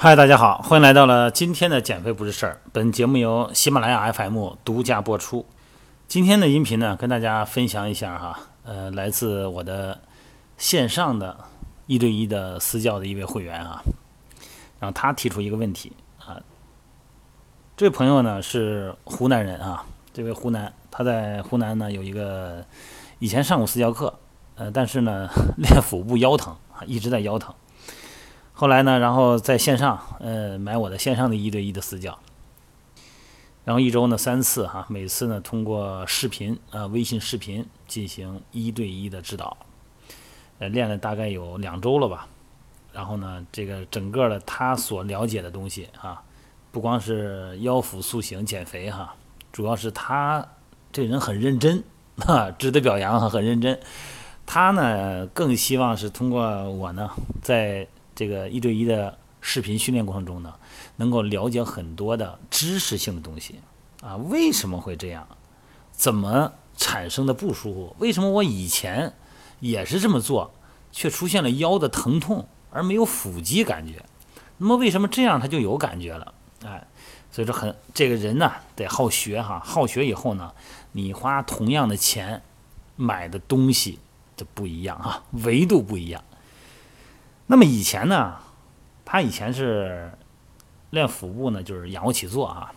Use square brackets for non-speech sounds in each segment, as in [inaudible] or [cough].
嗨，大家好，欢迎来到了今天的减肥不是事儿。本节目由喜马拉雅 FM 独家播出。今天的音频呢，跟大家分享一下哈，呃，来自我的线上的一对一的私教的一位会员啊，然后他提出一个问题啊，这位朋友呢是湖南人啊，这位湖南他在湖南呢有一个以前上过私教课，呃，但是呢 [laughs] 练腹部腰疼啊，一直在腰疼。后来呢，然后在线上，呃，买我的线上的一对一的私教，然后一周呢三次哈，每次呢通过视频啊，微信视频进行一对一的指导，呃，练了大概有两周了吧，然后呢，这个整个的他所了解的东西啊，不光是腰腹塑形减肥哈，主要是他这人很认真 [laughs] 哈，值得表扬哈，很认真，他呢更希望是通过我呢在。这个一对一的视频训练过程中呢，能够了解很多的知识性的东西啊，为什么会这样？怎么产生的不舒服？为什么我以前也是这么做，却出现了腰的疼痛而没有腹肌感觉？那么为什么这样他就有感觉了？哎，所以说很这个人呢得好学哈，好学以后呢，你花同样的钱买的东西就不一样哈，维度不一样。那么以前呢，他以前是练腹部呢，就是仰卧起坐啊。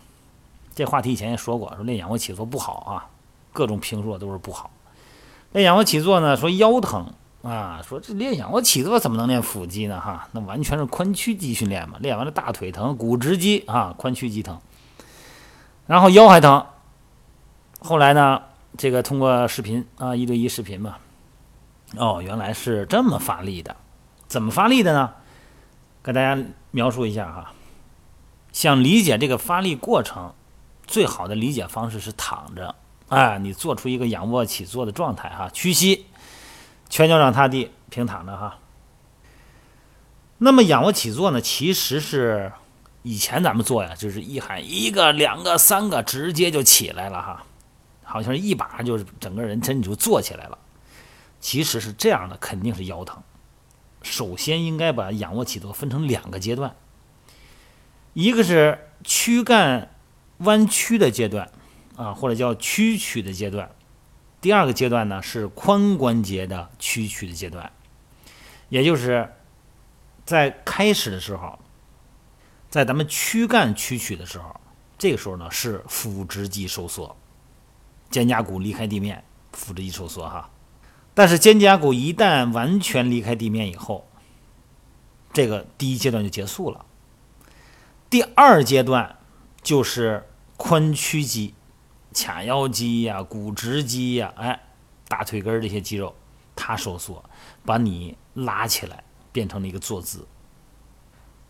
这话题以前也说过，说练仰卧起坐不好啊，各种评说都是不好。练仰卧起坐呢，说腰疼啊，说这练仰卧起坐怎么能练腹肌呢？哈，那完全是髋屈肌训练嘛。练完了大腿疼，股直肌啊，髋屈肌疼，然后腰还疼。后来呢，这个通过视频啊，一对一视频嘛，哦，原来是这么发力的。怎么发力的呢？给大家描述一下哈。想理解这个发力过程，最好的理解方式是躺着，哎，你做出一个仰卧起坐的状态哈，屈膝，全脚掌踏地，平躺着哈。那么仰卧起坐呢，其实是以前咱们做呀，就是一喊一个、两个、三个，直接就起来了哈，好像一把就是整个人身体就坐起来了。其实是这样的，肯定是腰疼。首先应该把仰卧起坐分成两个阶段，一个是躯干弯曲的阶段，啊，或者叫屈曲的阶段；第二个阶段呢是髋关节的屈曲的阶段，也就是在开始的时候，在咱们躯干屈曲的时候，这个时候呢是腹直肌收缩，肩胛骨离开地面，腹直肌收缩哈。但是肩胛骨一旦完全离开地面以后，这个第一阶段就结束了。第二阶段就是髋屈肌、髂腰肌呀、股直肌呀，哎，大腿根这些肌肉它收缩，把你拉起来，变成了一个坐姿。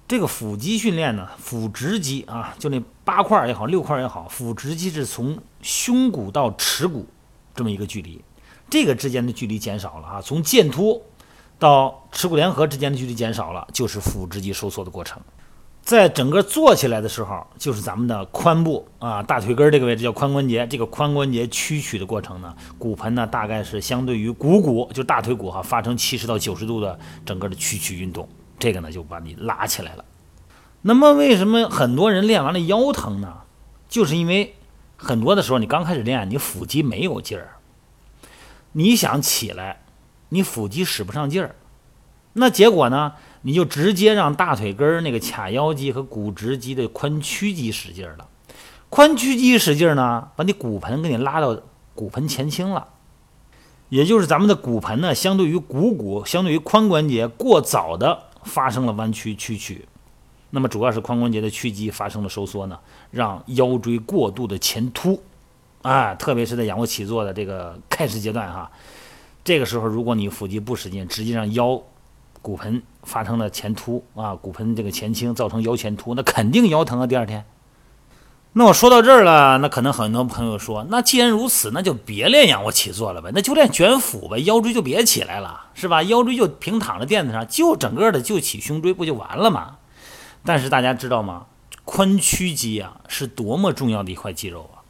这个腹肌训练呢，腹直肌啊，就那八块也好，六块也好，腹直肌是从胸骨到耻骨这么一个距离。这个之间的距离减少了啊，从剑突到耻骨联合之间的距离减少了，就是腹直肌收缩的过程。在整个坐起来的时候，就是咱们的髋部啊，大腿根这个位置叫髋关节，这个髋关节屈曲的过程呢，骨盆呢大概是相对于股骨，就大腿骨哈，发生七十到九十度的整个的屈曲运动，这个呢就把你拉起来了。那么为什么很多人练完了腰疼呢？就是因为很多的时候你刚开始练，你腹肌没有劲儿。你想起来，你腹肌使不上劲儿，那结果呢？你就直接让大腿根儿那个髂腰肌和股直肌的髋屈肌使劲儿了。髋屈肌使劲儿呢，把你骨盆给你拉到骨盆前倾了，也就是咱们的骨盆呢，相对于股骨，相对于髋关节过早的发生了弯曲屈曲。那么主要是髋关节的屈肌发生了收缩呢，让腰椎过度的前凸。啊，特别是在仰卧起坐的这个开始阶段哈，这个时候如果你腹肌不使劲，直接让腰骨盆发生了前凸啊，骨盆这个前倾，造成腰前凸，那肯定腰疼啊。第二天，那我说到这儿了，那可能很多朋友说，那既然如此，那就别练仰卧起坐了呗，那就练卷腹呗，腰椎就别起来了，是吧？腰椎就平躺在垫子上，就整个的就起胸椎，不就完了吗？但是大家知道吗？髋屈肌啊，是多么重要的一块肌肉啊！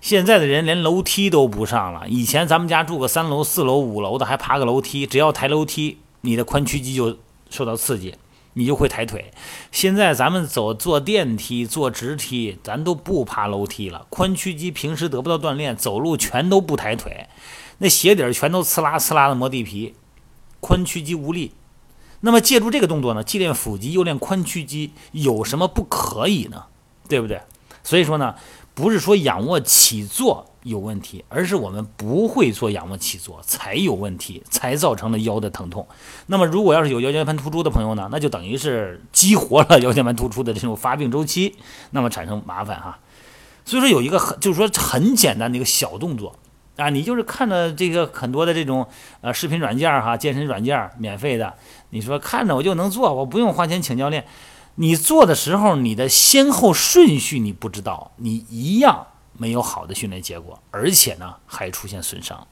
现在的人连楼梯都不上了。以前咱们家住个三楼、四楼、五楼的，还爬个楼梯，只要抬楼梯，你的髋屈肌就受到刺激，你就会抬腿。现在咱们走坐电梯、坐直梯，咱都不爬楼梯了。髋屈肌平时得不到锻炼，走路全都不抬腿，那鞋底儿全都呲啦呲啦的磨地皮，髋屈肌无力。那么借助这个动作呢，既练腹肌又练髋屈肌，有什么不可以呢？对不对？所以说呢，不是说仰卧起坐。有问题，而是我们不会做仰卧起坐才有问题，才造成了腰的疼痛。那么，如果要是有腰间盘突出的朋友呢，那就等于是激活了腰间盘突出的这种发病周期，那么产生麻烦哈。所以说有一个很就是说很简单的一个小动作啊，你就是看着这个很多的这种呃视频软件哈，健身软件免费的，你说看着我就能做，我不用花钱请教练。你做的时候，你的先后顺序你不知道，你一样。没有好的训练结果，而且呢还出现损伤。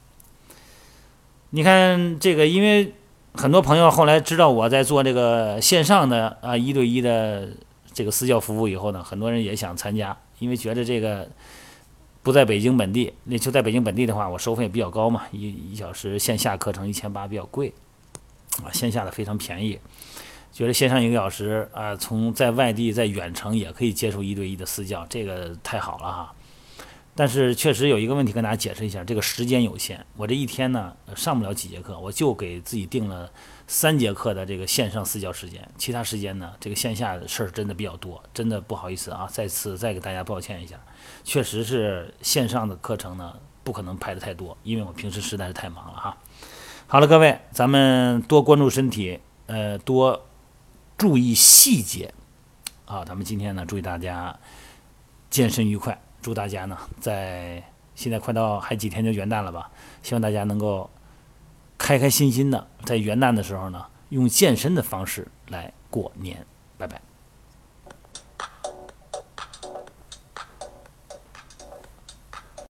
你看这个，因为很多朋友后来知道我在做这个线上的啊一对一的这个私教服务以后呢，很多人也想参加，因为觉得这个不在北京本地，那就在北京本地的话，我收费比较高嘛，一一小时线下课程一千八比较贵啊，线下的非常便宜。觉得线上一个小时啊，从在外地在远程也可以接受一对一的私教，这个太好了哈。但是确实有一个问题跟大家解释一下，这个时间有限，我这一天呢上不了几节课，我就给自己定了三节课的这个线上私教时间，其他时间呢这个线下的事儿真的比较多，真的不好意思啊，再次再给大家抱歉一下，确实是线上的课程呢不可能排的太多，因为我平时实在是太忙了哈。好了，各位，咱们多关注身体，呃，多注意细节，啊，咱们今天呢祝大家健身愉快。祝大家呢，在现在快到还几天就元旦了吧？希望大家能够开开心心的在元旦的时候呢，用健身的方式来过年。拜拜。